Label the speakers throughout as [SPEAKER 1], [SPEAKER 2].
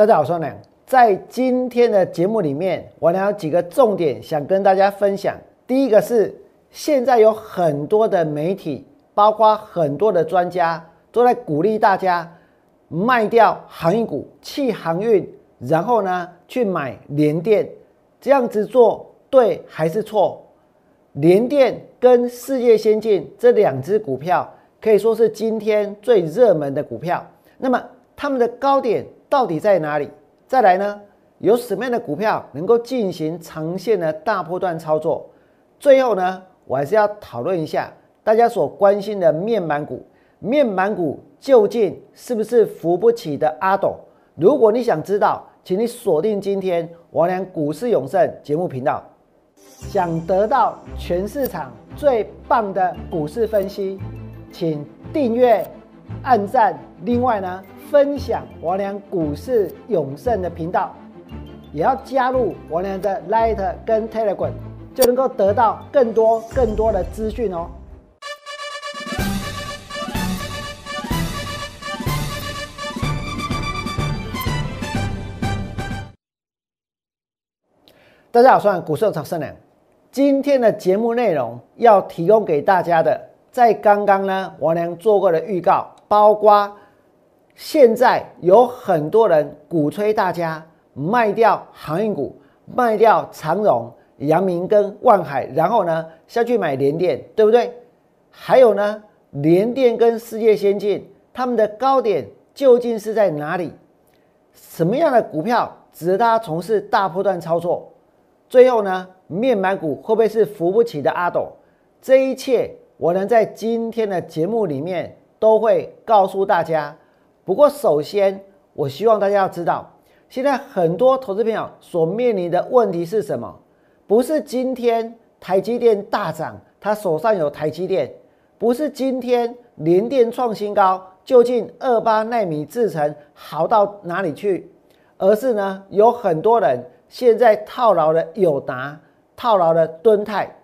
[SPEAKER 1] 大家好，我是梁。在今天的节目里面，我有几个重点想跟大家分享。第一个是，现在有很多的媒体，包括很多的专家，都在鼓励大家卖掉航运股，弃航运，然后呢去买联电。这样子做对还是错？联电跟世界先进这两只股票可以说是今天最热门的股票。那么它们的高点到底在哪里？再来呢？有什么样的股票能够进行长线的大波段操作？最后呢，我还是要讨论一下大家所关心的面板股。面板股究竟是不是扶不起的阿斗？如果你想知道，请你锁定今天王良股市永胜节目频道。想得到全市场最棒的股市分析，请订阅、按赞。另外呢，分享王良股市永胜的频道，也要加入王良的 Light 跟 Telegram，就能够得到更多更多的资讯哦。大家好，我是股市长胜良。今天的节目内容要提供给大家的，在刚刚呢，王良做过的预告，包括现在有很多人鼓吹大家卖掉航运股，卖掉长荣、阳明跟万海，然后呢下去买联电，对不对？还有呢，联电跟世界先进，他们的高点究竟是在哪里？什么样的股票值得大家从事大波段操作？最后呢？面板股会不会是扶不起的阿斗？这一切我能在今天的节目里面都会告诉大家。不过首先，我希望大家要知道，现在很多投资朋友所面临的问题是什么？不是今天台积电大涨，他手上有台积电；不是今天联电创新高，究竟二八纳米制程好到哪里去？而是呢，有很多人现在套牢了友达。套牢了敦泰，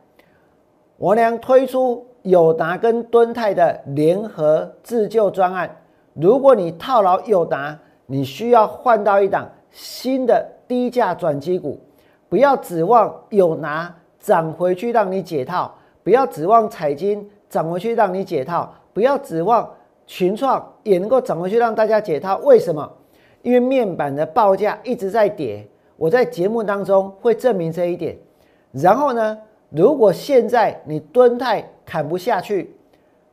[SPEAKER 1] 我俩推出友达跟敦泰的联合自救专案。如果你套牢友达，你需要换到一档新的低价转机股，不要指望友达涨回去让你解套，不要指望彩金涨回去让你解套，不要指望群创也能够涨回去让大家解套。为什么？因为面板的报价一直在跌。我在节目当中会证明这一点。然后呢？如果现在你蹲太砍不下去，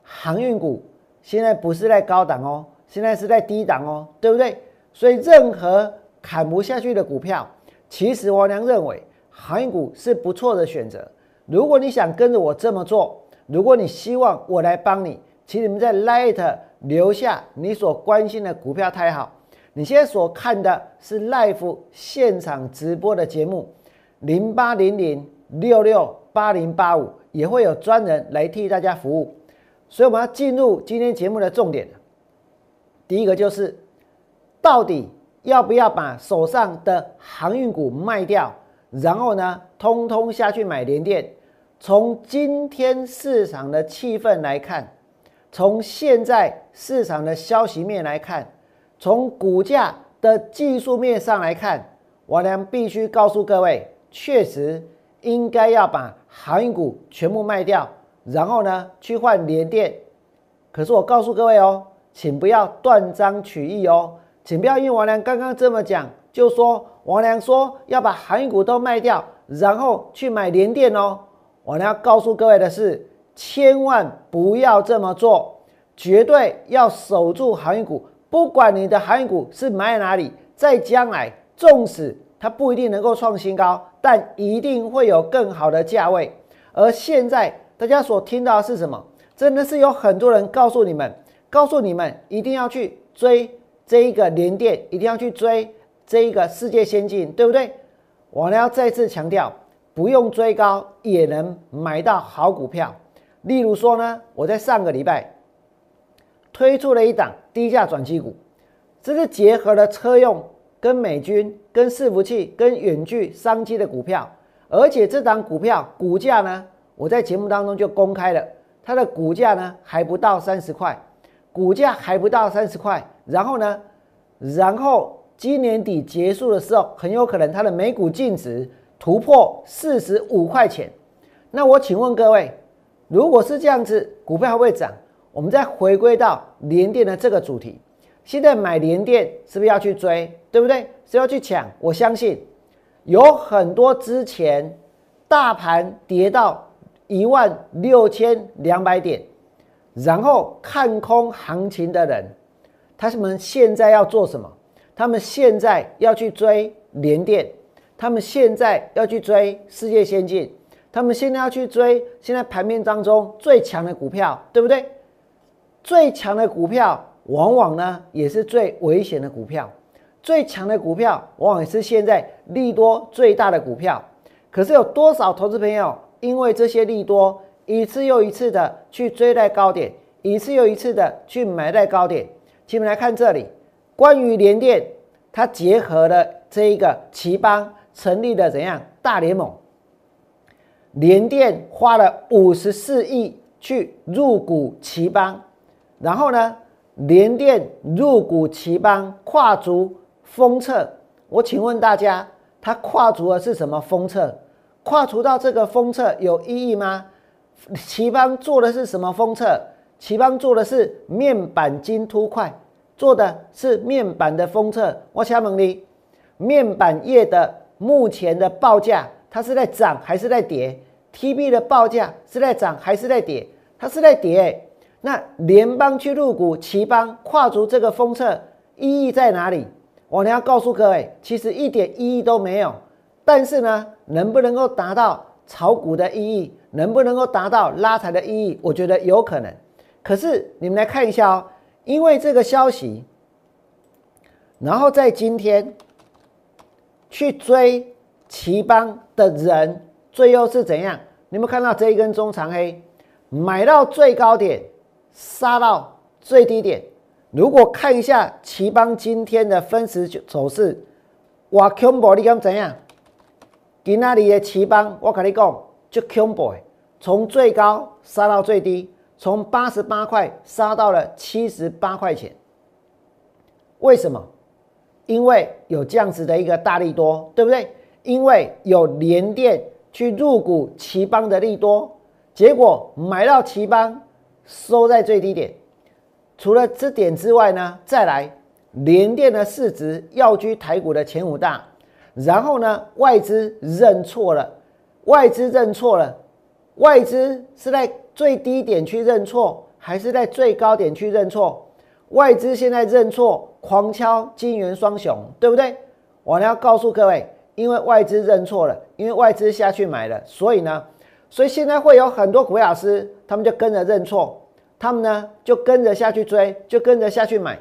[SPEAKER 1] 航运股现在不是在高档哦，现在是在低档哦，对不对？所以任何砍不下去的股票，其实王良认为航运股是不错的选择。如果你想跟着我这么做，如果你希望我来帮你，请你们在 Light 留下你所关心的股票。太好，你现在所看的是 Life 现场直播的节目，零八零零。六六八零八五也会有专人来替大家服务，所以我们要进入今天节目的重点。第一个就是，到底要不要把手上的航运股卖掉，然后呢，通通下去买联电？从今天市场的气氛来看，从现在市场的消息面来看，从股价的技术面上来看，我俩必须告诉各位，确实。应该要把航运股全部卖掉，然后呢去换联电。可是我告诉各位哦，请不要断章取义哦，请不要因为王良刚刚这么讲，就说王良说要把航运股都卖掉，然后去买联电哦。我要告诉各位的是，千万不要这么做，绝对要守住航运股。不管你的航运股是买在哪里，在将来，纵使它不一定能够创新高。但一定会有更好的价位，而现在大家所听到的是什么？真的是有很多人告诉你们，告诉你们一定要去追这一个联电，一定要去追这一个世界先进，对不对？我呢要再次强调，不用追高也能买到好股票。例如说呢，我在上个礼拜推出了一档低价转机股，这是结合了车用。跟美军、跟伺服器、跟远距商机的股票，而且这档股票股价呢，我在节目当中就公开了，它的股价呢还不到三十块，股价还不到三十块。然后呢，然后今年底结束的时候，很有可能它的每股净值突破四十五块钱。那我请问各位，如果是这样子，股票会不会涨？我们再回归到联电的这个主题，现在买联电是不是要去追？对不对？是要去抢？我相信有很多之前大盘跌到一万六千两百点，然后看空行情的人，他们现在要做什么？他们现在要去追联电，他们现在要去追世界先进，他们现在要去追现在盘面当中最强的股票，对不对？最强的股票往往呢也是最危险的股票，最强的股票往往也是现在利多最大的股票。可是有多少投资朋友因为这些利多，一次又一次的去追在高点，一次又一次的去买在高点？请你们来看这里，关于联电，它结合了这一个奇邦成立的怎样大联盟？联电花了五十四亿去入股奇邦。然后呢，联电入股奇邦，跨足封测。我请问大家，它跨足的是什么封测？跨足到这个封测有意义吗？奇邦做的是什么封测？奇邦做的是面板金凸块，做的是面板的封测。我请问你，面板业的目前的报价，它是在涨还是在跌？TB 的报价是在涨还是在跌？它是在跌。那联邦去入股奇邦，跨足这个封测意义在哪里？我呢要告诉各位，其实一点意义都没有。但是呢，能不能够达到炒股的意义，能不能够达到拉抬的意义？我觉得有可能。可是你们来看一下哦，因为这个消息，然后在今天去追奇邦的人，最后是怎样？你们看到这一根中长黑，买到最高点。杀到最低点。如果看一下奇邦今天的分时走势，哇，恐怖！你讲怎样？今那里的奇邦，我跟你讲，就恐怖。从最高杀到最低，从八十八块杀到了七十八块钱。为什么？因为有这样子的一个大利多，对不对？因为有连电去入股奇邦的利多，结果买到奇邦。收在最低点，除了这点之外呢，再来联电的市值要居台股的前五大，然后呢，外资认错了，外资认错了，外资是在最低点去认错，还是在最高点去认错？外资现在认错，狂敲金元双雄，对不对？我呢要告诉各位，因为外资认错了，因为外资下去买了，所以呢。所以现在会有很多股票老师，他们就跟着认错，他们呢就跟着下去追，就跟着下去买。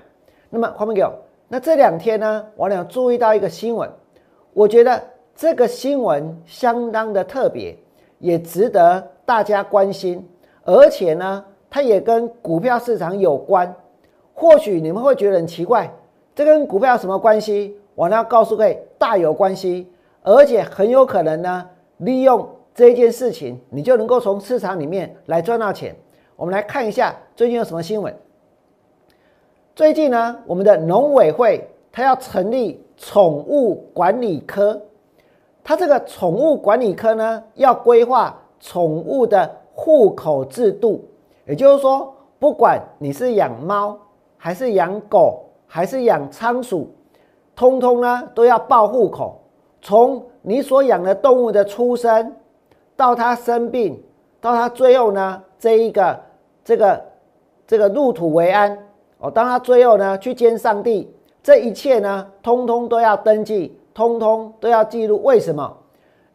[SPEAKER 1] 那么画面给我。那这两天呢，我俩注意到一个新闻，我觉得这个新闻相当的特别，也值得大家关心，而且呢，它也跟股票市场有关。或许你们会觉得很奇怪，这跟股票有什么关系？我呢要告诉各位，大有关系，而且很有可能呢，利用。这件事情，你就能够从市场里面来赚到钱。我们来看一下最近有什么新闻。最近呢，我们的农委会它要成立宠物管理科，它这个宠物管理科呢，要规划宠物的户口制度。也就是说，不管你是养猫，还是养狗，还是养仓鼠，通通呢都要报户口。从你所养的动物的出生。到它生病，到他最后呢，这一个这个这个入土为安哦，当他最后呢去见上帝，这一切呢，通通都要登记，通通都要记录。为什么？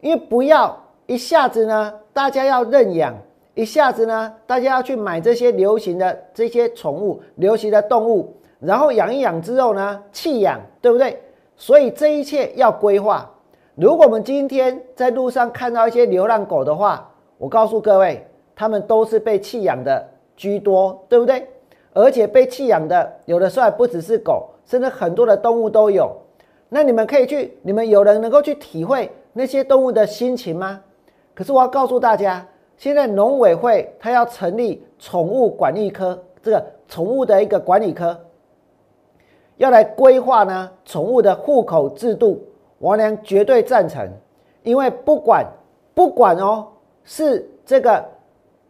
[SPEAKER 1] 因为不要一下子呢，大家要认养，一下子呢，大家要去买这些流行的这些宠物、流行的动物，然后养一养之后呢，弃养，对不对？所以这一切要规划。如果我们今天在路上看到一些流浪狗的话，我告诉各位，他们都是被弃养的居多，对不对？而且被弃养的有的时候还不只是狗，甚至很多的动物都有。那你们可以去，你们有人能够去体会那些动物的心情吗？可是我要告诉大家，现在农委会它要成立宠物管理科，这个宠物的一个管理科，要来规划呢宠物的户口制度，王良绝对赞成，因为不管不管哦，是这个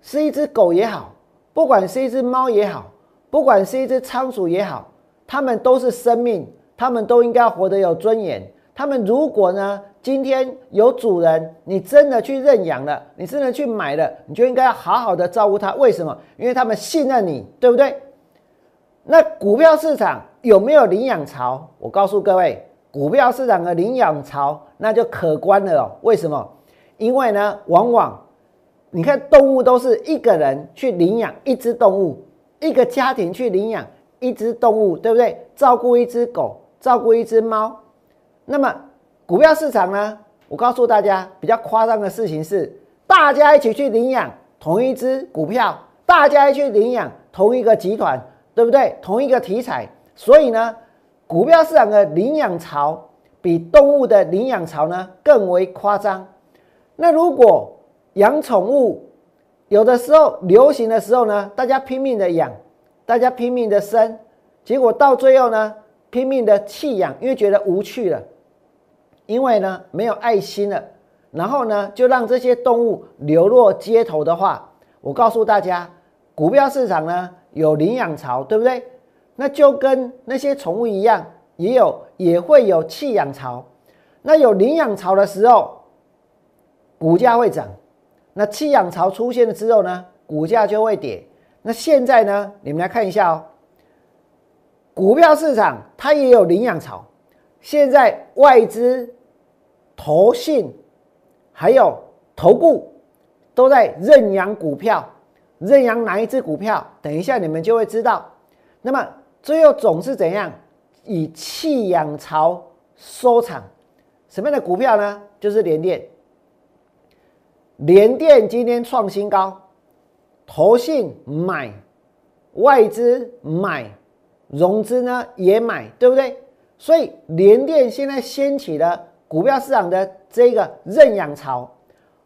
[SPEAKER 1] 是一只狗也好，不管是一只猫也好，不管是一只仓鼠也好，它们都是生命，它们都应该活得有尊严。他们如果呢，今天有主人，你真的去认养了，你真的去买了，你就应该要好好的照顾它。为什么？因为他们信任你，对不对？那股票市场有没有领养潮？我告诉各位，股票市场的领养潮那就可观了哦。为什么？因为呢，往往你看动物都是一个人去领养一只动物，一个家庭去领养一只动物，对不对？照顾一只狗，照顾一只猫。那么股票市场呢？我告诉大家，比较夸张的事情是，大家一起去领养同一只股票，大家一起去领养同一个集团，对不对？同一个题材，所以呢，股票市场的领养潮比动物的领养潮呢更为夸张。那如果养宠物，有的时候流行的时候呢，大家拼命的养，大家拼命的生，结果到最后呢，拼命的弃养，因为觉得无趣了。因为呢没有爱心了，然后呢就让这些动物流落街头的话，我告诉大家，股票市场呢有领养潮，对不对？那就跟那些宠物一样，也有也会有弃养潮。那有领养潮的时候，股价会涨；那弃养潮出现了之后呢，股价就会跌。那现在呢，你们来看一下哦，股票市场它也有领养潮，现在外资。投信还有投顾都在认养股票，认养哪一只股票？等一下你们就会知道。那么最后总是怎样？以弃养潮收场。什么样的股票呢？就是联电。联电今天创新高，投信买，外资买，融资呢也买，对不对？所以联电现在掀起了。股票市场的这个认养潮，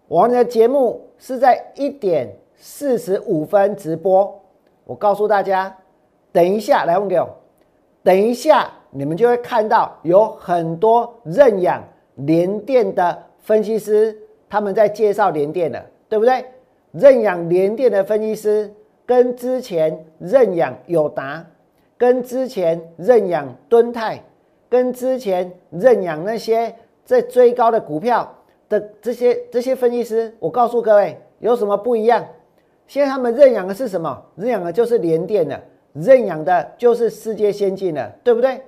[SPEAKER 1] 我们的节目是在一点四十五分直播。我告诉大家，等一下来问给我，等一下你们就会看到有很多认养联电的分析师，他们在介绍联电的，对不对？认养联电的分析师跟之前认养友达，跟之前认养敦泰，跟之前认养那些。在追高的股票的这些这些分析师，我告诉各位有什么不一样？现在他们认养的是什么？认养的就是联电的，认养的就是世界先进的，对不对？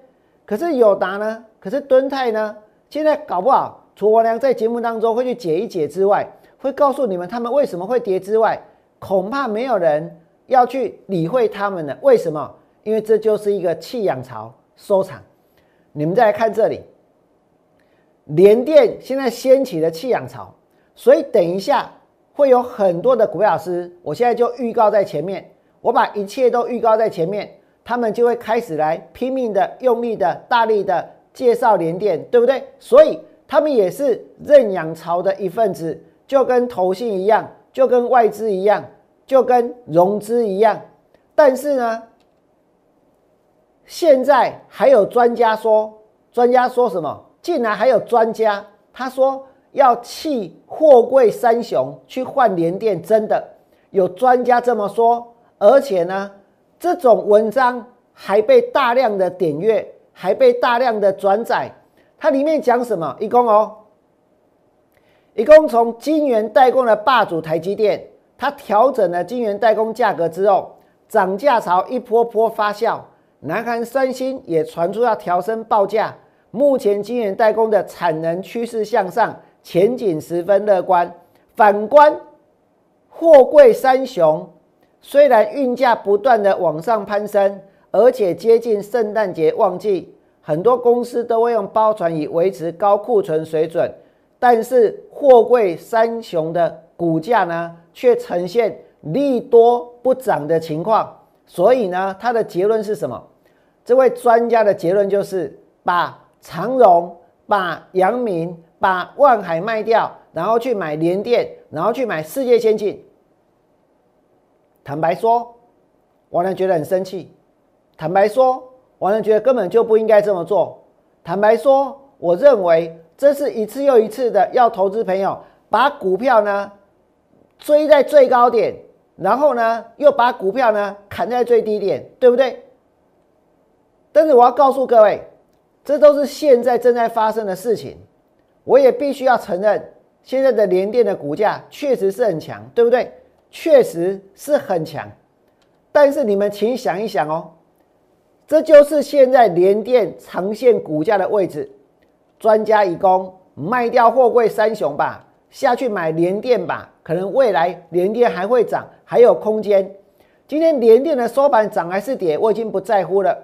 [SPEAKER 1] 可是友达呢？可是敦泰呢？现在搞不好，楚国良在节目当中会去解一解之外，会告诉你们他们为什么会跌之外，恐怕没有人要去理会他们的。为什么？因为这就是一个弃养潮收场。你们再来看这里。联电现在掀起了弃养潮，所以等一下会有很多的股票师，我现在就预告在前面，我把一切都预告在前面，他们就会开始来拼命的、用力的、大力的介绍联电，对不对？所以他们也是认养潮的一份子，就跟投信一样，就跟外资一样，就跟融资一样。但是呢，现在还有专家说，专家说什么？竟然还有专家，他说要弃货柜三雄去换联电，真的有专家这么说。而且呢，这种文章还被大量的点阅，还被大量的转载。它里面讲什么？一共哦，一共从晶圆代工的霸主台积电，它调整了晶圆代工价格之后，涨价潮一波波发酵。南韩三星也传出要调升报价。目前晶圆代工的产能趋势向上，前景十分乐观。反观货柜三雄，虽然运价不断的往上攀升，而且接近圣诞节旺季，很多公司都会用包船以维持高库存水准，但是货柜三雄的股价呢，却呈现利多不涨的情况。所以呢，他的结论是什么？这位专家的结论就是把。长荣把阳明、把万海卖掉，然后去买联电，然后去买世界先进。坦白说，我呢觉得很生气。坦白说，王良觉得根本就不应该这么做。坦白说，我认为这是一次又一次的要投资朋友把股票呢追在最高点，然后呢又把股票呢砍在最低点，对不对？但是我要告诉各位，这都是现在正在发生的事情。我也必须要承认，现在的联电的股价确实是很强，对不对？确实是很强。但是你们请想一想哦，这就是现在联电长线股价的位置。专家已供卖掉货柜三雄吧，下去买联电吧，可能未来联电还会涨，还有空间。今天联电的收盘涨还是跌，我已经不在乎了。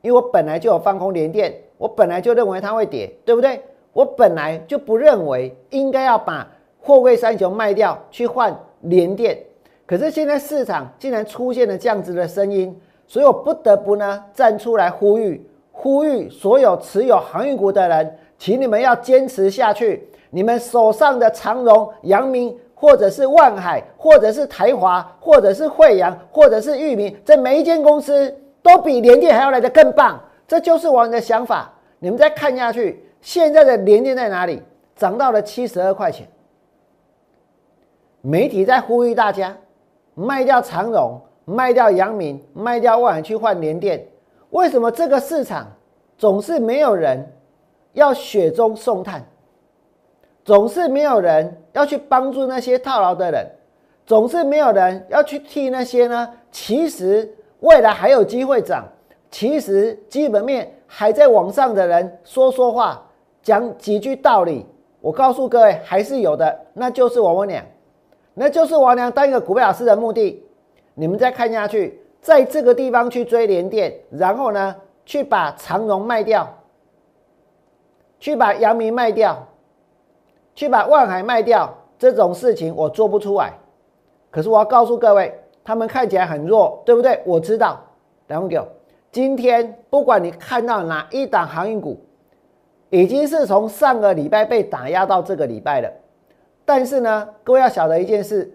[SPEAKER 1] 因为我本来就有放空联电，我本来就认为它会跌，对不对？我本来就不认为应该要把货柜三雄卖掉去换联电，可是现在市场竟然出现了这样子的声音，所以我不得不呢站出来呼吁，呼吁所有持有航运股的人，请你们要坚持下去。你们手上的长荣、阳明，或者是万海，或者是台华，或者是惠阳，或者是裕民，这每一间公司。都比联电还要来的更棒，这就是我们的想法。你们再看下去，现在的联电在哪里？涨到了七十二块钱。媒体在呼吁大家卖掉长荣、卖掉阳明、卖掉万海去换联电。为什么这个市场总是没有人要雪中送炭？总是没有人要去帮助那些套牢的人？总是没有人要去替那些呢？其实。未来还有机会涨，其实基本面还在往上的人说说话，讲几句道理，我告诉各位还是有的，那就是王文良，那就是王良当一个股票老师的目的。你们再看下去，在这个地方去追连电，然后呢，去把长荣卖掉，去把阳明卖掉，去把万海卖掉，这种事情我做不出来。可是我要告诉各位。他们看起来很弱，对不对？我知道，两位今天不管你看到哪一档航运股，已经是从上个礼拜被打压到这个礼拜了。但是呢，各位要晓得一件事：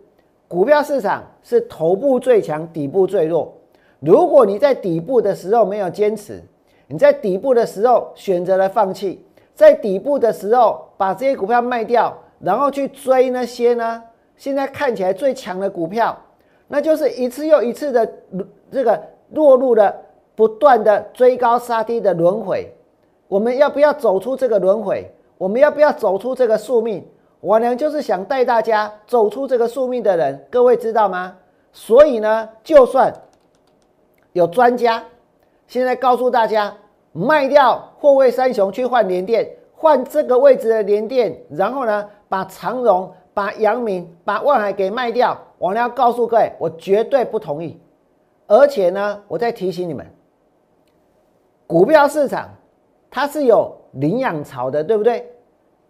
[SPEAKER 1] 股票市场是头部最强，底部最弱。如果你在底部的时候没有坚持，你在底部的时候选择了放弃，在底部的时候把这些股票卖掉，然后去追那些呢现在看起来最强的股票。那就是一次又一次的这个落入了不断的追高杀低的轮回，我们要不要走出这个轮回？我们要不要走出这个宿命？我呢就是想带大家走出这个宿命的人，各位知道吗？所以呢，就算有专家现在告诉大家卖掉货位三雄去换联电，换这个位置的联电，然后呢把长荣、把阳明、把万海给卖掉。我要告诉各位，我绝对不同意。而且呢，我再提醒你们，股票市场它是有领养潮的，对不对？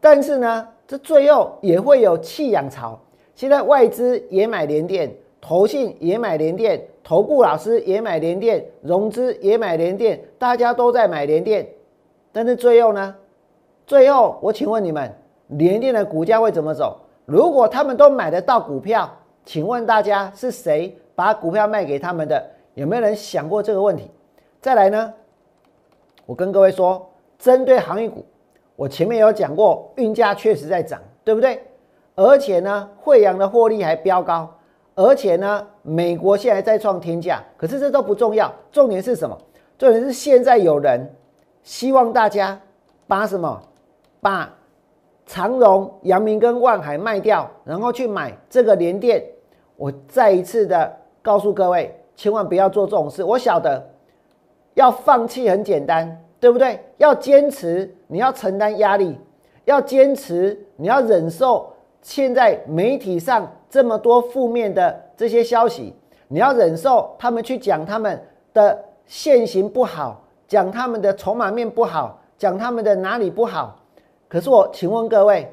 [SPEAKER 1] 但是呢，这最后也会有弃养潮。现在外资也买联电，投信也买联电，投顾老师也买联电，融资也买联电，大家都在买联电。但是最后呢？最后我请问你们，联电的股价会怎么走？如果他们都买得到股票？请问大家是谁把股票卖给他们的？有没有人想过这个问题？再来呢？我跟各位说，针对航运股，我前面有讲过，运价确实在涨，对不对？而且呢，惠阳的获利还飙高，而且呢，美国现在在创天价。可是这都不重要，重点是什么？重点是现在有人希望大家把什么？把长荣、阳明跟万海卖掉，然后去买这个联电。我再一次的告诉各位，千万不要做这种事。我晓得要放弃很简单，对不对？要坚持，你要承担压力；要坚持，你要忍受现在媒体上这么多负面的这些消息，你要忍受他们去讲他们的现行不好，讲他们的筹码面不好，讲他们的哪里不好。可是我请问各位。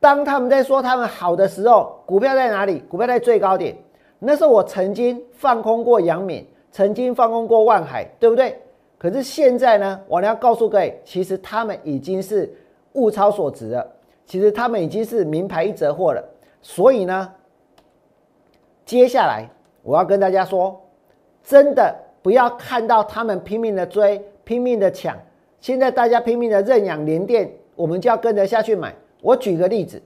[SPEAKER 1] 当他们在说他们好的时候，股票在哪里？股票在最高点。那时候我曾经放空过杨敏，曾经放空过万海，对不对？可是现在呢，我要告诉各位，其实他们已经是物超所值了，其实他们已经是名牌一折货了。所以呢，接下来我要跟大家说，真的不要看到他们拼命的追，拼命的抢。现在大家拼命的认养联电，我们就要跟着下去买。我举个例子，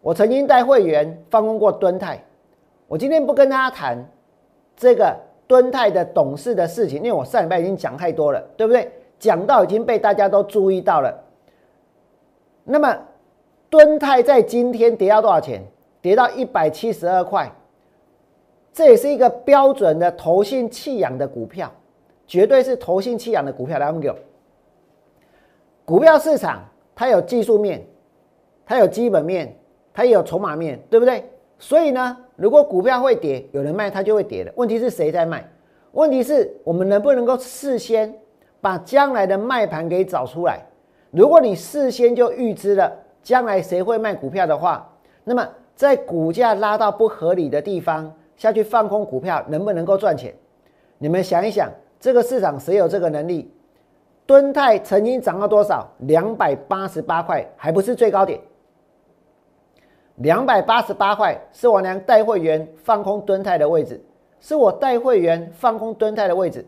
[SPEAKER 1] 我曾经带会员放空过敦泰，我今天不跟大家谈这个敦泰的董事的事情，因为我上礼拜已经讲太多了，对不对？讲到已经被大家都注意到了。那么敦泰在今天跌到多少钱？跌到一百七十二块，这也是一个标准的投信弃养的股票，绝对是投信弃养的股票。来，我们给股票市场，它有技术面，它有基本面，它也有筹码面，对不对？所以呢，如果股票会跌，有人卖它就会跌的。问题是谁在卖？问题是我们能不能够事先把将来的卖盘给找出来？如果你事先就预知了将来谁会卖股票的话，那么在股价拉到不合理的地方下去放空股票，能不能够赚钱？你们想一想，这个市场谁有这个能力？敦泰曾经涨到多少？两百八十八块，还不是最高点。两百八十八块是我娘带会员放空蹲泰的位置，是我带会员放空蹲泰的位置。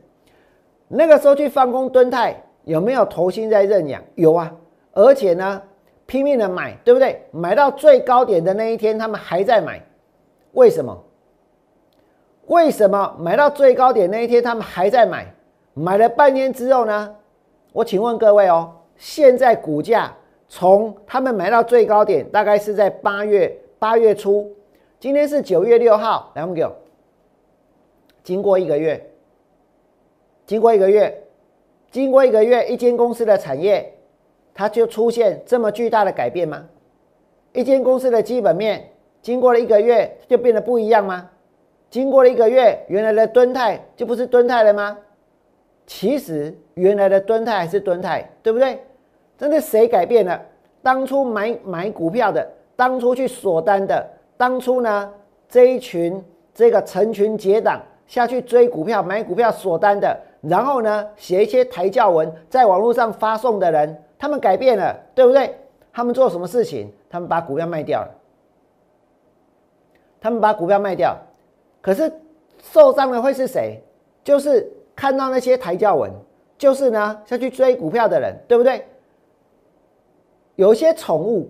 [SPEAKER 1] 那个时候去放空蹲泰。有没有投心在认养？有啊，而且呢，拼命的买，对不对？买到最高点的那一天，他们还在买，为什么？为什么买到最高点那一天他们还在买？买了半天之后呢？我请问各位哦，现在股价从他们买到最高点，大概是在八月八月初，今天是九月六号，来我们给，经过一个月，经过一个月。经过一个月，一间公司的产业，它就出现这么巨大的改变吗？一间公司的基本面，经过了一个月就变得不一样吗？经过了一个月，原来的吨泰就不是吨泰了吗？其实原来的吨泰还是吨泰，对不对？真的谁改变了？当初买买股票的，当初去锁单的，当初呢这一群这个成群结党下去追股票、买股票锁单的。然后呢，写一些抬轿文，在网络上发送的人，他们改变了，对不对？他们做什么事情？他们把股票卖掉了。他们把股票卖掉，可是受伤的会是谁？就是看到那些抬轿文，就是呢下去追股票的人，对不对？有一些宠物，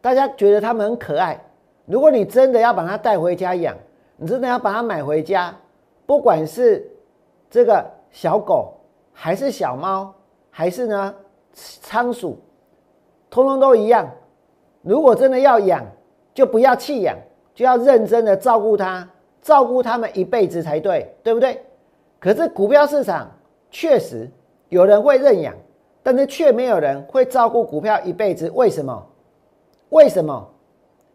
[SPEAKER 1] 大家觉得它们很可爱。如果你真的要把它带回家养，你真的要把它买回家，不管是这个。小狗还是小猫，还是呢仓鼠，通通都一样。如果真的要养，就不要弃养，就要认真的照顾它，照顾它们一辈子才对，对不对？可是股票市场确实有人会认养，但是却没有人会照顾股票一辈子。为什么？为什么？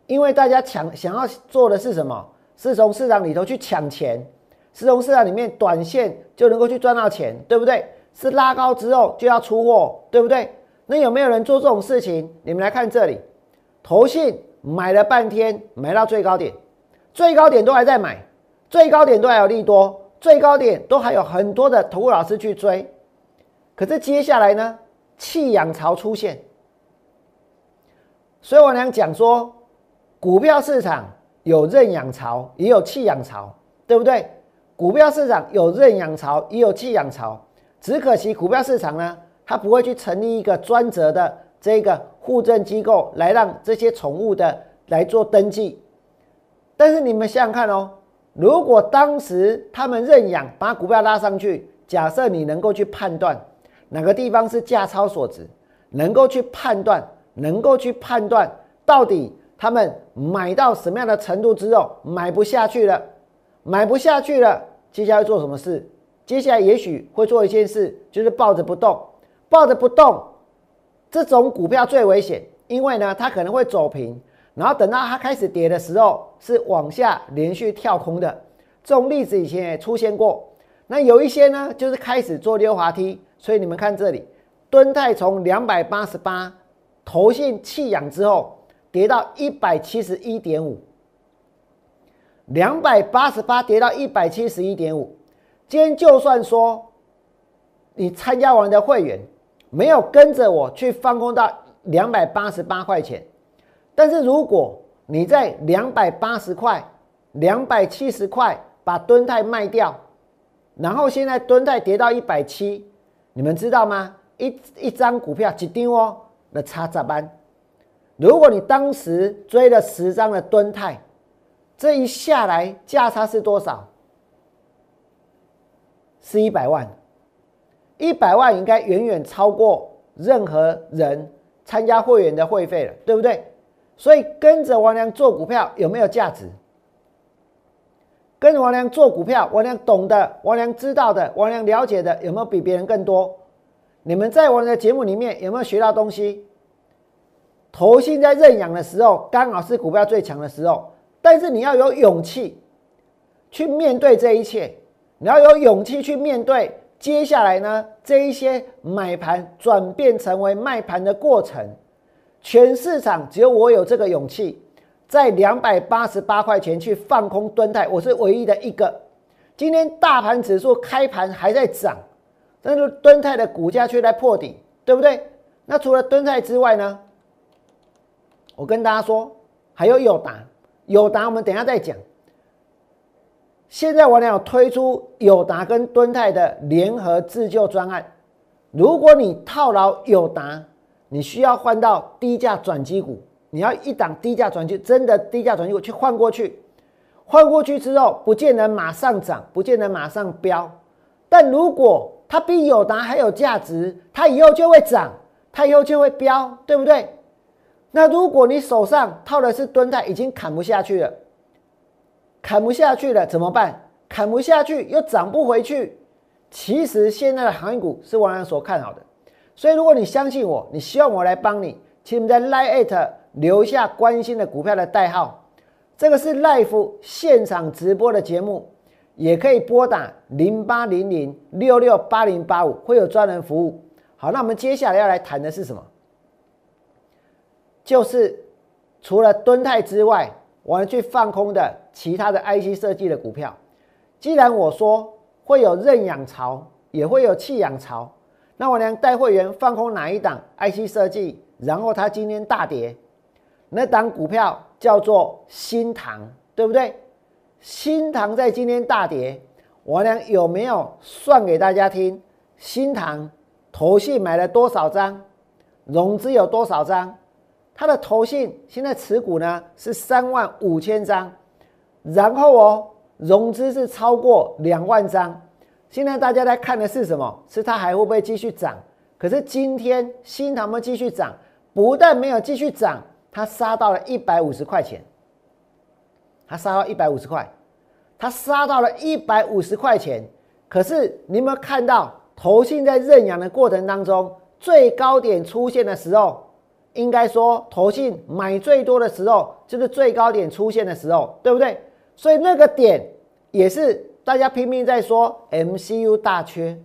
[SPEAKER 1] 因为大家抢想要做的是什么？是从市场里头去抢钱。是从市场里面短线就能够去赚到钱，对不对？是拉高之后就要出货，对不对？那有没有人做这种事情？你们来看这里，投信买了半天，买到最高点，最高点都还在买，最高点都还有利多，最高点都还有很多的投顾老师去追。可是接下来呢，弃养潮出现，所以我想讲说，股票市场有认养潮，也有弃养潮，对不对？股票市场有认养潮，也有弃养潮。只可惜股票市场呢，它不会去成立一个专责的这个护证机构来让这些宠物的来做登记。但是你们想想看哦，如果当时他们认养，把股票拉上去，假设你能够去判断哪个地方是价超所值，能够去判断，能够去判断到底他们买到什么样的程度之后买不下去了。买不下去了，接下来做什么事？接下来也许会做一件事，就是抱着不动，抱着不动。这种股票最危险，因为呢，它可能会走平，然后等到它开始跌的时候，是往下连续跳空的。这种例子以前也出现过。那有一些呢，就是开始做溜滑梯。所以你们看这里，敦泰从两百八十八投信弃养之后，跌到一百七十一点五。两百八十八跌到一百七十一点五，今天就算说你参加完的会员没有跟着我去放空到两百八十八块钱，但是如果你在两百八十块、两百七十块把吨泰卖掉，然后现在吨泰跌到一百七，你们知道吗？一一张股票几丢哦，那差咋办？如果你当时追了十张的吨泰，这一下来价差是多少？是一百万，一百万应该远远超过任何人参加会员的会费了，对不对？所以跟着王良做股票有没有价值？跟王良做股票，王良懂的，王良知道的，王良了解的，有没有比别人更多？你们在我的节目里面有没有学到东西？投信在认养的时候，刚好是股票最强的时候，但是你要有勇气去面对这一切，你要有勇气去面对接下来呢这一些买盘转变成为卖盘的过程。全市场只有我有这个勇气，在两百八十八块钱去放空吨泰，我是唯一的一个。今天大盘指数开盘还在涨。但是敦泰的股价却在破底，对不对？那除了敦泰之外呢？我跟大家说，还有友达，友达我们等下再讲。现在我俩有推出友达跟敦泰的联合自救专案。如果你套牢友达，你需要换到低价转机股，你要一档低价转机，真的低价转机股去换过去，换过去之后，不见得马上涨，不见得马上飙，但如果它比友达还有价值，它以后就会涨，它以后就会飙，对不对？那如果你手上套的是吨泰，已经砍不下去了，砍不下去了怎么办？砍不下去又涨不回去。其实现在的航运股是我所看好的，所以如果你相信我，你希望我来帮你，请你们在 Line 留下关心的股票的代号。这个是 Live 现场直播的节目。也可以拨打零八零零六六八零八五，会有专人服务。好，那我们接下来要来谈的是什么？就是除了敦泰之外，我们去放空的其他的 IC 设计的股票。既然我说会有认养潮，也会有弃养潮，那我连带会员放空哪一档 IC 设计？然后它今天大跌，那档股票叫做新唐，对不对？新塘在今天大跌，我俩有没有算给大家听？新塘投信买了多少张？融资有多少张？它的投信现在持股呢是三万五千张，然后哦，融资是超过两万张。现在大家在看的是什么？是它还会不会继续涨？可是今天新塘们继续涨，不但没有继续涨，它杀到了一百五十块钱。它杀到一百五十块，它杀到了一百五十块钱。可是你有没有看到，投信在认养的过程当中，最高点出现的时候，应该说投信买最多的时候，就是最高点出现的时候，对不对？所以那个点也是大家拼命在说 MCU 大缺，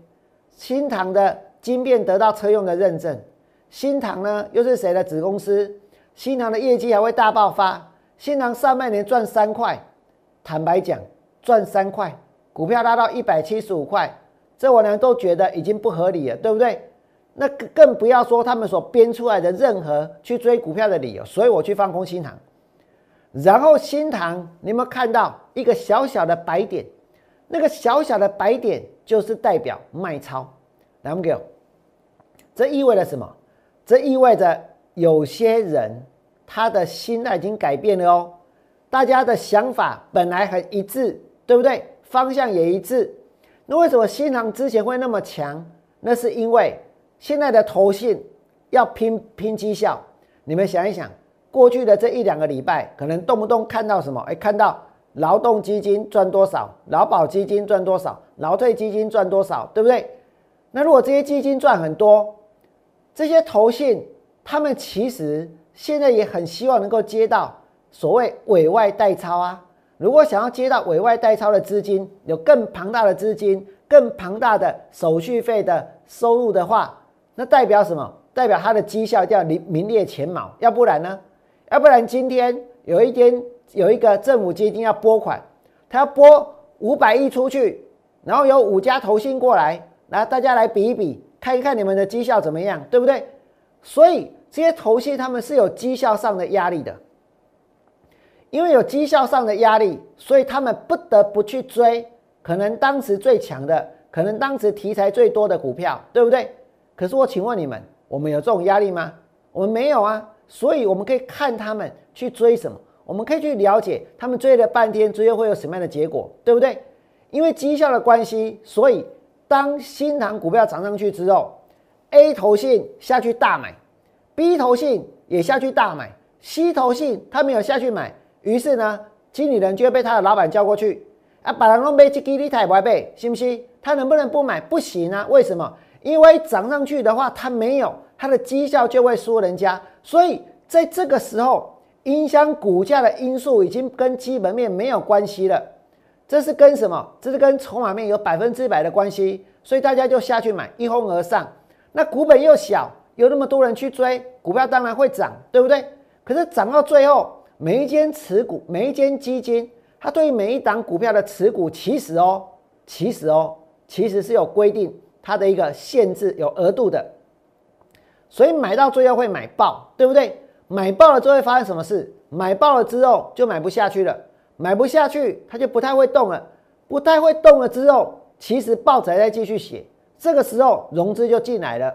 [SPEAKER 1] 新唐的晶片得到车用的认证，新唐呢又是谁的子公司？新塘的业绩还会大爆发。新塘上半年赚三块，坦白讲，赚三块，股票拉到一百七十五块，这我俩都觉得已经不合理了，对不对？那更不要说他们所编出来的任何去追股票的理由，所以我去放空新塘。然后新塘，你有没有看到一个小小的白点？那个小小的白点就是代表卖超。来，我们给，这意味着什么？这意味着有些人。他的心态已经改变了哦，大家的想法本来很一致，对不对？方向也一致。那为什么新塘之前会那么强？那是因为现在的投信要拼拼绩效。你们想一想，过去的这一两个礼拜，可能动不动看到什么？哎，看到劳动基金赚多少，劳保基金赚多少，劳退基金赚多少，对不对？那如果这些基金赚很多，这些投信他们其实。现在也很希望能够接到所谓委外代操啊！如果想要接到委外代操的资金，有更庞大的资金、更庞大的手续费的收入的话，那代表什么？代表它的绩效要名名列前茅。要不然呢？要不然今天有一天有一个政府基金要拨款，他要拨五百亿出去，然后有五家投信过来，来大家来比一比，看一看你们的绩效怎么样，对不对？所以。这些头信他们是有绩效上的压力的，因为有绩效上的压力，所以他们不得不去追可能当时最强的，可能当时题材最多的股票，对不对？可是我请问你们，我们有这种压力吗？我们没有啊，所以我们可以看他们去追什么，我们可以去了解他们追了半天，最后会有什么样的结果，对不对？因为绩效的关系，所以当新塘股票涨上去之后，A 头信下去大买，B 头信也下去大买，C 头信他没有下去买，于是呢，经理人就会被他的老板叫过去啊，把人弄被去给你台不背，信不信？他能不能不买？不行啊，为什么？因为涨上去的话，他没有他的绩效就会输人家，所以在这个时候，影响股价的因素已经跟基本面没有关系了。这是跟什么？这是跟筹码面有百分之百的关系，所以大家就下去买，一哄而上。那股本又小，有那么多人去追，股票当然会涨，对不对？可是涨到最后，每一间持股、每一间基金，它对于每一档股票的持股，其实哦，其实哦，其实是有规定它的一个限制，有额度的。所以买到最后会买爆，对不对？买爆了之后会发生什么事？买爆了之后就买不下去了。买不下去，它就不太会动了。不太会动了之后，其实报纸还在继续写。这个时候融资就进来了，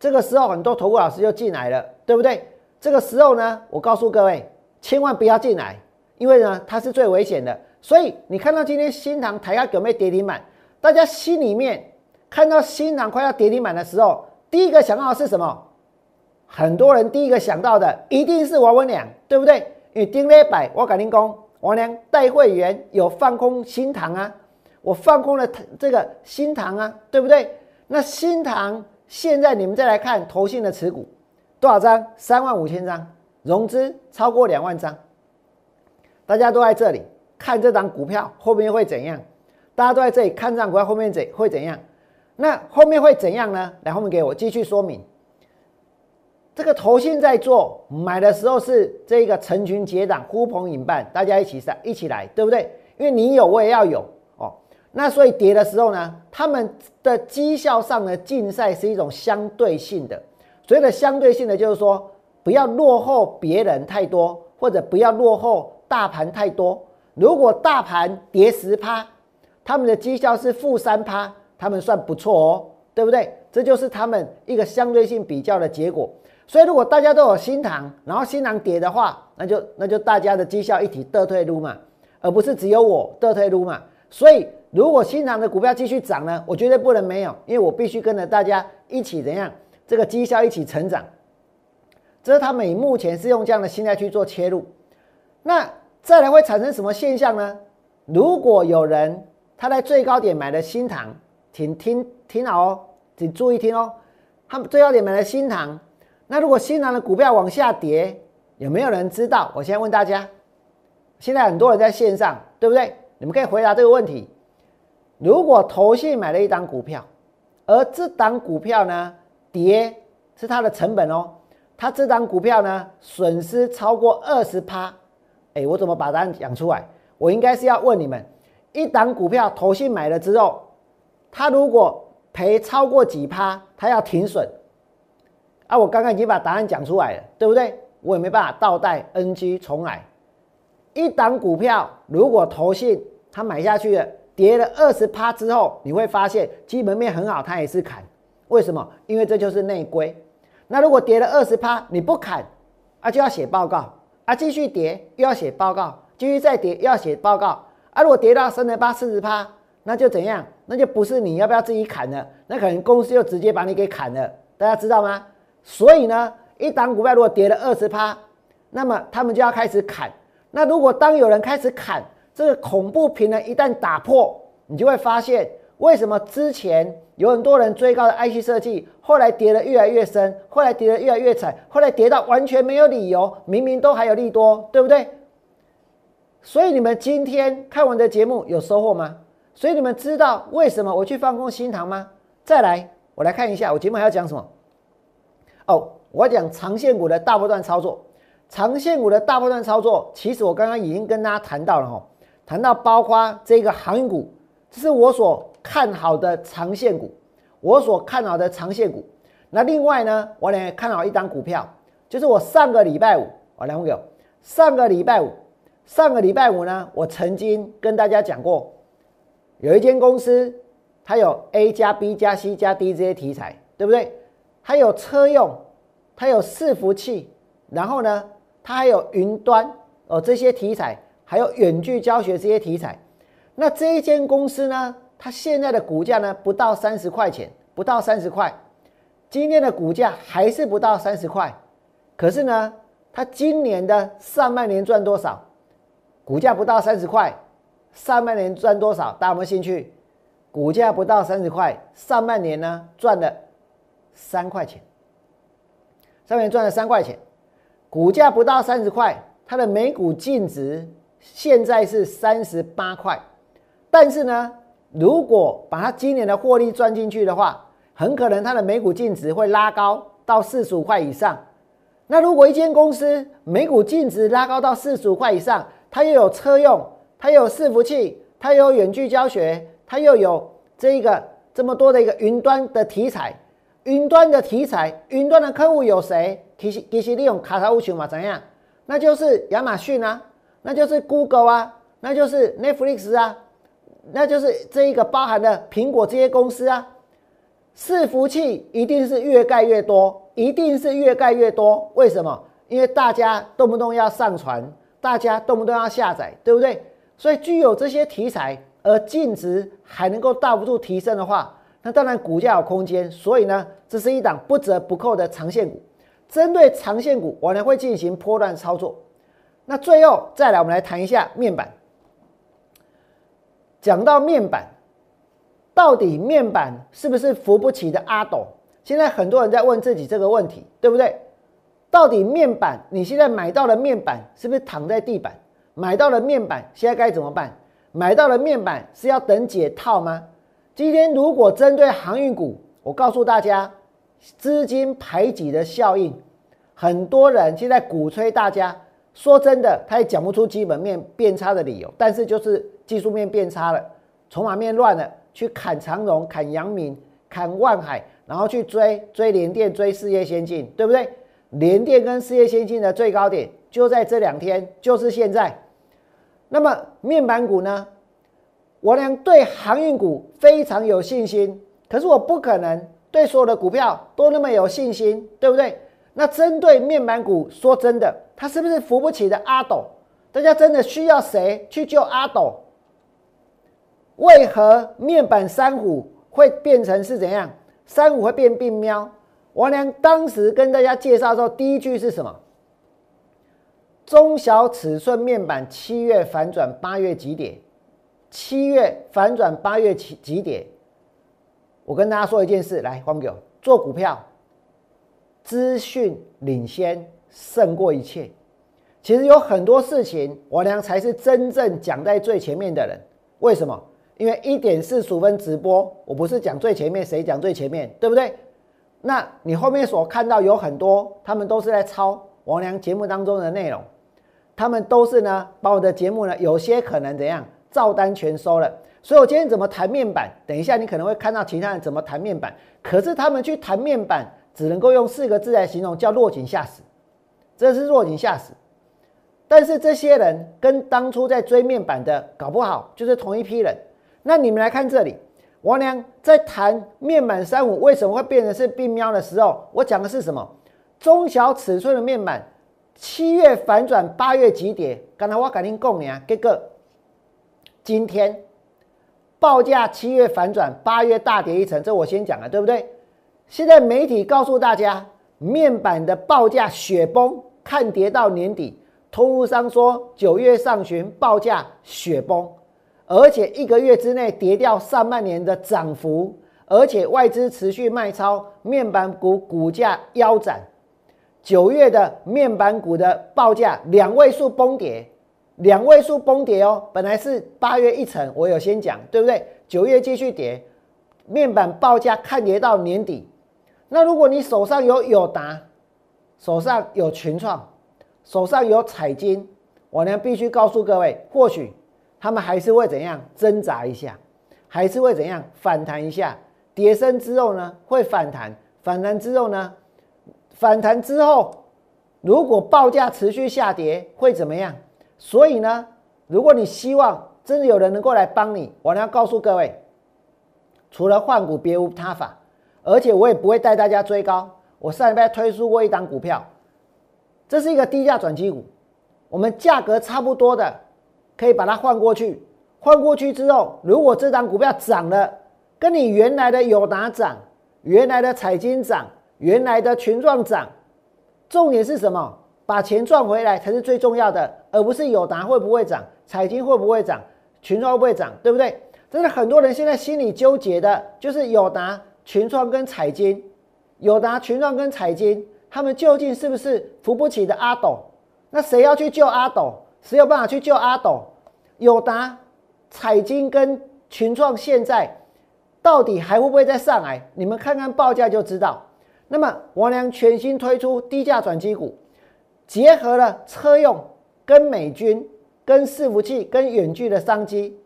[SPEAKER 1] 这个时候很多投顾老师就进来了，对不对？这个时候呢，我告诉各位，千万不要进来，因为呢，它是最危险的。所以你看到今天新塘台压有没有跌停板？大家心里面看到新塘快要跌停板的时候，第一个想到的是什么？很多人第一个想到的一定是王文良，对不对？因为丁磊百，我赶紧讲。王良带会员有放空新塘啊，我放空了这个新塘啊，对不对？那新塘现在你们再来看投信的持股多少张？三万五千张，融资超过两万张。大家都在这里看这张股票后面会怎样？大家都在这里看这张股票后面怎会怎样？那后面会怎样呢？来后面给我继续说明。这个头信在做买的时候是这个成群结党、呼朋引伴，大家一起上一起来，对不对？因为你有，我也要有。那所以跌的时候呢，他们的绩效上的竞赛是一种相对性的。所谓的相对性的，就是说不要落后别人太多，或者不要落后大盘太多。如果大盘跌十趴，他们的绩效是负三趴，他们算不错哦，对不对？这就是他们一个相对性比较的结果。所以，如果大家都有新塘，然后新塘跌的话，那就那就大家的绩效一体得退路嘛，而不是只有我得退路嘛。所以，如果新塘的股票继续涨呢，我绝对不能没有，因为我必须跟着大家一起怎样，这个绩效一起成长。这是他们目前是用这样的心态去做切入。那再来会产生什么现象呢？如果有人他在最高点买了新塘，请听听好哦，请注意听哦，他们最高点买了新塘。那如果新塘的股票往下跌，有没有人知道？我先问大家，现在很多人在线上，对不对？你们可以回答这个问题。如果投信买了一档股票，而这档股票呢跌是它的成本哦，它这档股票呢损失超过二十趴，哎，我怎么把答案讲出来？我应该是要问你们，一档股票投信买了之后，它如果赔超过几趴，它要停损。啊，我刚刚已经把答案讲出来了，对不对？我也没办法倒带 NG 重来。一档股票如果投信它买下去了，跌了二十趴之后，你会发现基本面很好，它也是砍。为什么？因为这就是内规。那如果跌了二十趴，你不砍啊，就要写报告啊，继续跌又要写报告，继续再跌又要写报告啊。如果跌到三十八、四十趴，那就怎样？那就不是你要不要自己砍了，那可能公司就直接把你给砍了。大家知道吗？所以呢，一档股票如果跌了二十趴，那么他们就要开始砍。那如果当有人开始砍，这个恐怖平衡一旦打破，你就会发现为什么之前有很多人追高的 IC 设计，后来跌得越来越深，后来跌得越来越惨，后来跌到完全没有理由，明明都还有利多，对不对？所以你们今天看完的节目有收获吗？所以你们知道为什么我去放空新塘吗？再来，我来看一下我节目还要讲什么。哦，我讲长线股的大波段操作，长线股的大波段操作，其实我刚刚已经跟大家谈到了哈，谈到包括这个航运股，这是我所看好的长线股，我所看好的长线股。那另外呢，我呢看好一张股票，就是我上个礼拜五，我来问给上个礼拜五，上个礼拜五呢，我曾经跟大家讲过，有一间公司，它有 A 加 B 加 C 加 D 这些题材，对不对？它有车用，它有伺服器，然后呢，它还有云端哦这些题材，还有远距教学这些题材。那这一间公司呢，它现在的股价呢不到三十块钱，不到三十块。今天的股价还是不到三十块，可是呢，它今年的上半年赚多少？股价不到三十块，上半年赚多少？大家有没有兴趣？股价不到三十块，上半年呢赚了三块钱，上半年赚了三块钱，股价不到三十块，它的每股净值现在是三十八块，但是呢，如果把它今年的获利赚进去的话，很可能它的每股净值会拉高到四十五块以上。那如果一间公司每股净值拉高到四十五块以上，它又有车用，它又有伺服器，它又有远距教学，它又有这一个这么多的一个云端的题材，云端的题材，云端的客户有谁？其实其实利用卡塔乌群嘛，怎样？那就是亚马逊啊，那就是 Google 啊，那就是 Netflix 啊，那就是这一个包含的苹果这些公司啊。伺服器一定是越盖越多，一定是越盖越多。为什么？因为大家动不动要上传，大家动不动要下载，对不对？所以具有这些题材，而净值还能够大幅度提升的话，那当然股价有空间。所以呢，这是一档不折不扣的长线股。针对长线股，我呢会进行波段操作。那最后再来，我们来谈一下面板。讲到面板。到底面板是不是扶不起的阿斗？现在很多人在问自己这个问题，对不对？到底面板你现在买到了面板是不是躺在地板？买到了面板现在该怎么办？买到了面板是要等解套吗？今天如果针对航运股，我告诉大家，资金排挤的效应，很多人现在鼓吹大家，说真的，他也讲不出基本面变差的理由，但是就是技术面变差了，筹码面乱了。去砍长荣、砍阳明、砍万海，然后去追追联电、追事业先进，对不对？联电跟事业先进的最高点就在这两天，就是现在。那么面板股呢？我俩对航运股非常有信心，可是我不可能对所有的股票都那么有信心，对不对？那针对面板股，说真的，它是不是扶不起的阿斗？大家真的需要谁去救阿斗？为何面板三虎会变成是怎样？三虎会变病喵？王良当时跟大家介绍的时候，第一句是什么？中小尺寸面板七月反转，八月几点？七月反转，八月几几点？我跟大家说一件事，来黄哥，做股票，资讯领先胜过一切。其实有很多事情，王良才是真正讲在最前面的人。为什么？因为一点四十五分直播，我不是讲最前面，谁讲最前面，对不对？那你后面所看到有很多，他们都是在抄王良节目当中的内容，他们都是呢，把我的节目呢，有些可能怎样，照单全收了。所以我今天怎么谈面板？等一下你可能会看到其他人怎么谈面板，可是他们去谈面板，只能够用四个字来形容，叫落井下石，这是落井下石。但是这些人跟当初在追面板的，搞不好就是同一批人。那你们来看这里，王良在谈面板三五为什么会变成是病喵的时候，我讲的是什么？中小尺寸的面板，七月反转，八月急跌。刚才我赶紧供你啊，这个今天报价七月反转，八月大跌一层，这我先讲了，对不对？现在媒体告诉大家，面板的报价雪崩，看跌到年底。通路商说九月上旬报价雪崩。而且一个月之内跌掉上半年的涨幅，而且外资持续卖超，面板股股价腰斩。九月的面板股的报价两位数崩跌，两位数崩跌哦。本来是八月一层，我有先讲，对不对？九月继续跌，面板报价看跌到年底。那如果你手上有友达，手上有群创，手上有彩金，我呢必须告诉各位，或许。他们还是会怎样挣扎一下，还是会怎样反弹一下？跌升之后呢，会反弹，反弹之后呢，反弹之后，如果报价持续下跌，会怎么样？所以呢，如果你希望真的有人能够来帮你，我呢要告诉各位，除了换股别无他法，而且我也不会带大家追高。我上礼拜推出过一档股票，这是一个低价转机股，我们价格差不多的，可以把它换过去。换过去之后，如果这档股票涨了，跟你原来的友达涨，原来的彩金涨，原来的群创涨，重点是什么？把钱赚回来才是最重要的，而不是友达会不会涨，彩金会不会涨，群创会不会涨，对不对？这是很多人现在心里纠结的就是友达、群创跟彩金，友达、群创跟彩金，他们究竟是不是扶不起的阿斗？那谁要去救阿斗？谁有办法去救阿斗？友达、彩金跟群创现在到底还会不会再上来？你们看看报价就知道。那么王良全新推出低价转机股。结合了车用、跟美军、跟伺服器、跟远距的商机，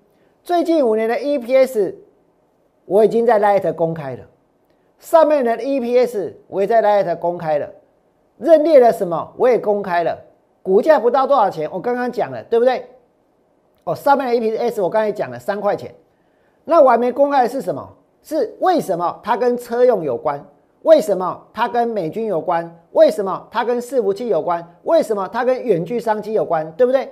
[SPEAKER 1] 最近五年的 EPS 我已经在 Light 公开了，上面的 EPS 我也在 Light 公开了，认列了什么我也公开了，股价不到多少钱，我刚刚讲了，对不对？哦，上面的 EPS 我刚才讲了三块钱，那我还没公开的是什么？是为什么它跟车用有关？为什么它跟美军有关？为什么它跟伺服器有关？为什么它跟远距商机有关？对不对？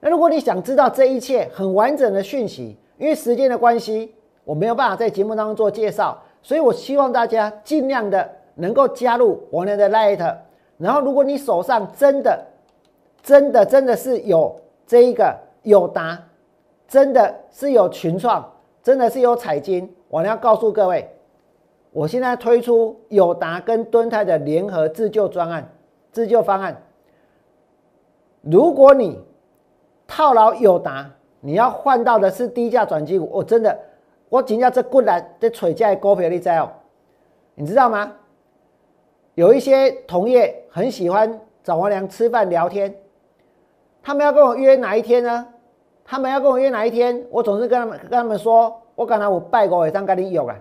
[SPEAKER 1] 那如果你想知道这一切很完整的讯息，因为时间的关系，我没有办法在节目当中做介绍，所以我希望大家尽量的能够加入我们的 Light。然后，如果你手上真的、真的、真的是有这一个友达，真的是有群创，真的是有彩金，我要告诉各位。我现在推出友达跟敦泰的联合自救专案、自救方案。如果你套牢友达，你要换到的是低价转机股。我真的，我今天这过来在垂价股票你知哦，你知道吗？有一些同业很喜欢找王良吃饭聊天，他们要跟我约哪一天呢？他们要跟我约哪一天？我总是跟他们跟他们说，我刚才我拜过会上跟你有啊。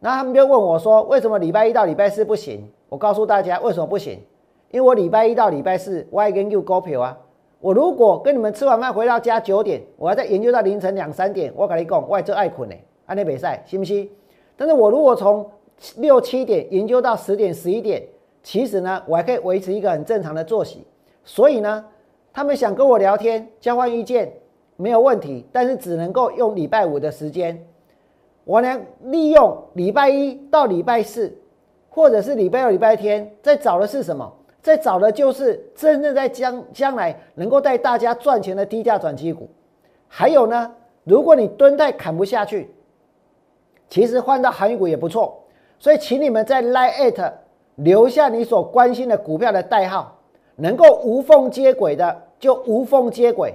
[SPEAKER 1] 那他们就问我说：“为什么礼拜一到礼拜四不行？”我告诉大家为什么不行，因为我礼拜一到礼拜四我还跟 you 股票啊。我如果跟你们吃完饭回到家九点，我还在研究到凌晨两三点，我跟你讲，我这爱困呢，安尼比赛信不信？但是我如果从六七点研究到十点十一点，其实呢，我还可以维持一个很正常的作息。所以呢，他们想跟我聊天交换意见没有问题，但是只能够用礼拜五的时间。我呢，利用礼拜一到礼拜四，或者是礼拜六、礼拜天，在找的是什么？在找的就是真正在将将来能够带大家赚钱的低价转机股。还有呢，如果你蹲在砍不下去，其实换到航运股也不错。所以，请你们在 Line at 留下你所关心的股票的代号，能够无缝接轨的就无缝接轨，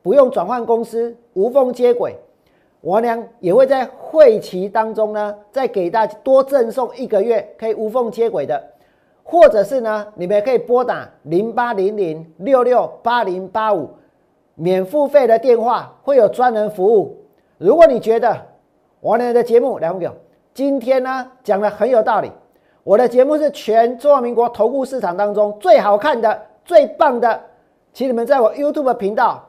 [SPEAKER 1] 不用转换公司，无缝接轨。我娘也会在会期当中呢，再给大家多赠送一个月可以无缝接轨的，或者是呢，你们可以拨打零八零零六六八零八五免付费的电话，会有专人服务。如果你觉得我娘的节目两个今天呢讲的很有道理，我的节目是全中华民国投顾市场当中最好看的、最棒的，请你们在我 YouTube 频道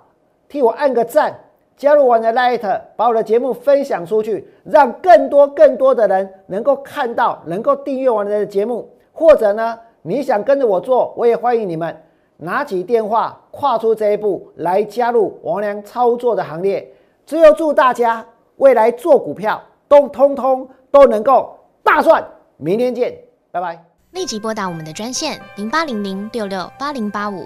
[SPEAKER 1] 替我按个赞。加入我的 Light，把我的节目分享出去，让更多更多的人能够看到，能够订阅我的节目。或者呢，你想跟着我做，我也欢迎你们拿起电话，跨出这一步来加入王良操作的行列。最后祝大家未来做股票都通通都能够大赚。明天见，拜拜。
[SPEAKER 2] 立即拨打我们的专线零八零零六六八零八五。